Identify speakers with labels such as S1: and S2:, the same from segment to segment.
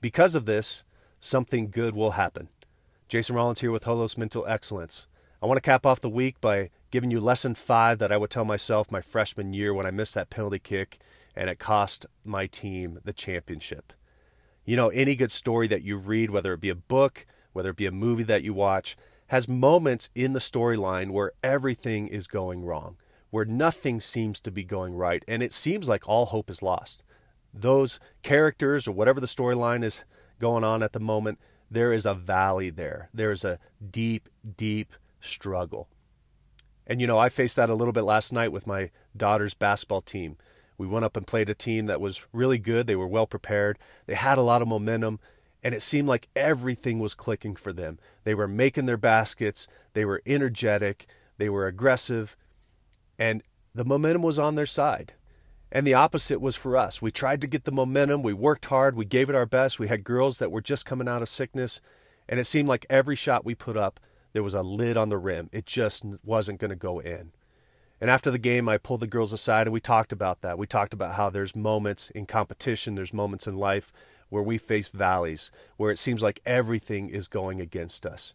S1: Because of this, something good will happen. Jason Rollins here with Holos Mental Excellence. I want to cap off the week by giving you lesson five that I would tell myself my freshman year when I missed that penalty kick and it cost my team the championship. You know, any good story that you read, whether it be a book, whether it be a movie that you watch, has moments in the storyline where everything is going wrong, where nothing seems to be going right, and it seems like all hope is lost. Those characters or whatever the storyline is going on at the moment, there is a valley there. There is a deep, deep struggle. And you know, I faced that a little bit last night with my daughter's basketball team. We went up and played a team that was really good. They were well prepared. They had a lot of momentum, and it seemed like everything was clicking for them. They were making their baskets, they were energetic, they were aggressive, and the momentum was on their side. And the opposite was for us. We tried to get the momentum, we worked hard, we gave it our best. We had girls that were just coming out of sickness, and it seemed like every shot we put up, there was a lid on the rim. It just wasn't going to go in. And after the game, I pulled the girls aside and we talked about that. We talked about how there's moments in competition, there's moments in life where we face valleys, where it seems like everything is going against us.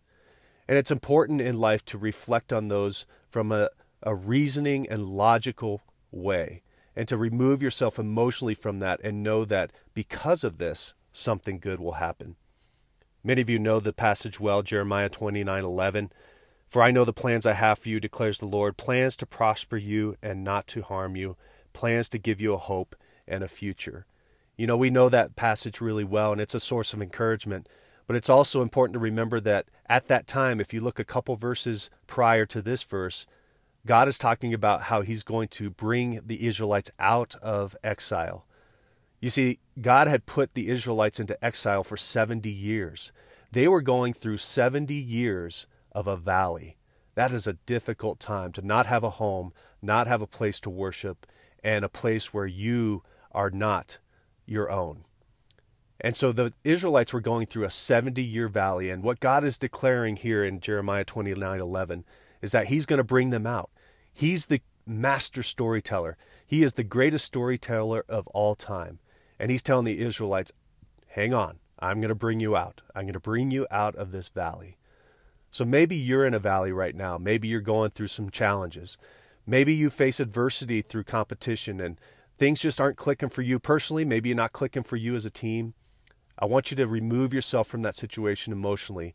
S1: And it's important in life to reflect on those from a, a reasoning and logical way, and to remove yourself emotionally from that and know that because of this, something good will happen. Many of you know the passage well, Jeremiah 29 11. For I know the plans I have for you, declares the Lord plans to prosper you and not to harm you, plans to give you a hope and a future. You know, we know that passage really well, and it's a source of encouragement. But it's also important to remember that at that time, if you look a couple verses prior to this verse, God is talking about how he's going to bring the Israelites out of exile. You see, God had put the Israelites into exile for 70 years. They were going through 70 years of a valley. That is a difficult time to not have a home, not have a place to worship, and a place where you are not your own. And so the Israelites were going through a 70 year valley. And what God is declaring here in Jeremiah 29 11 is that He's going to bring them out. He's the master storyteller, He is the greatest storyteller of all time. And He's telling the Israelites, hang on, I'm going to bring you out. I'm going to bring you out of this valley. So maybe you're in a valley right now. Maybe you're going through some challenges. Maybe you face adversity through competition and things just aren't clicking for you personally. Maybe you're not clicking for you as a team. I want you to remove yourself from that situation emotionally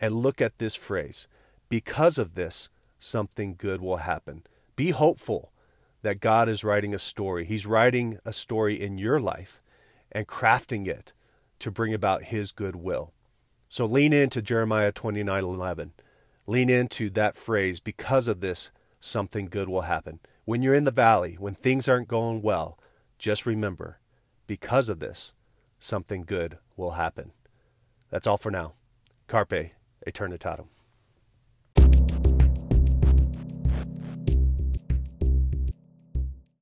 S1: and look at this phrase. Because of this, something good will happen. Be hopeful that God is writing a story. He's writing a story in your life and crafting it to bring about His good will. So lean into Jeremiah 29:11. Lean into that phrase because of this something good will happen. When you're in the valley, when things aren't going well, just remember because of this something good will happen. That's all for now. Carpe Eternitatum.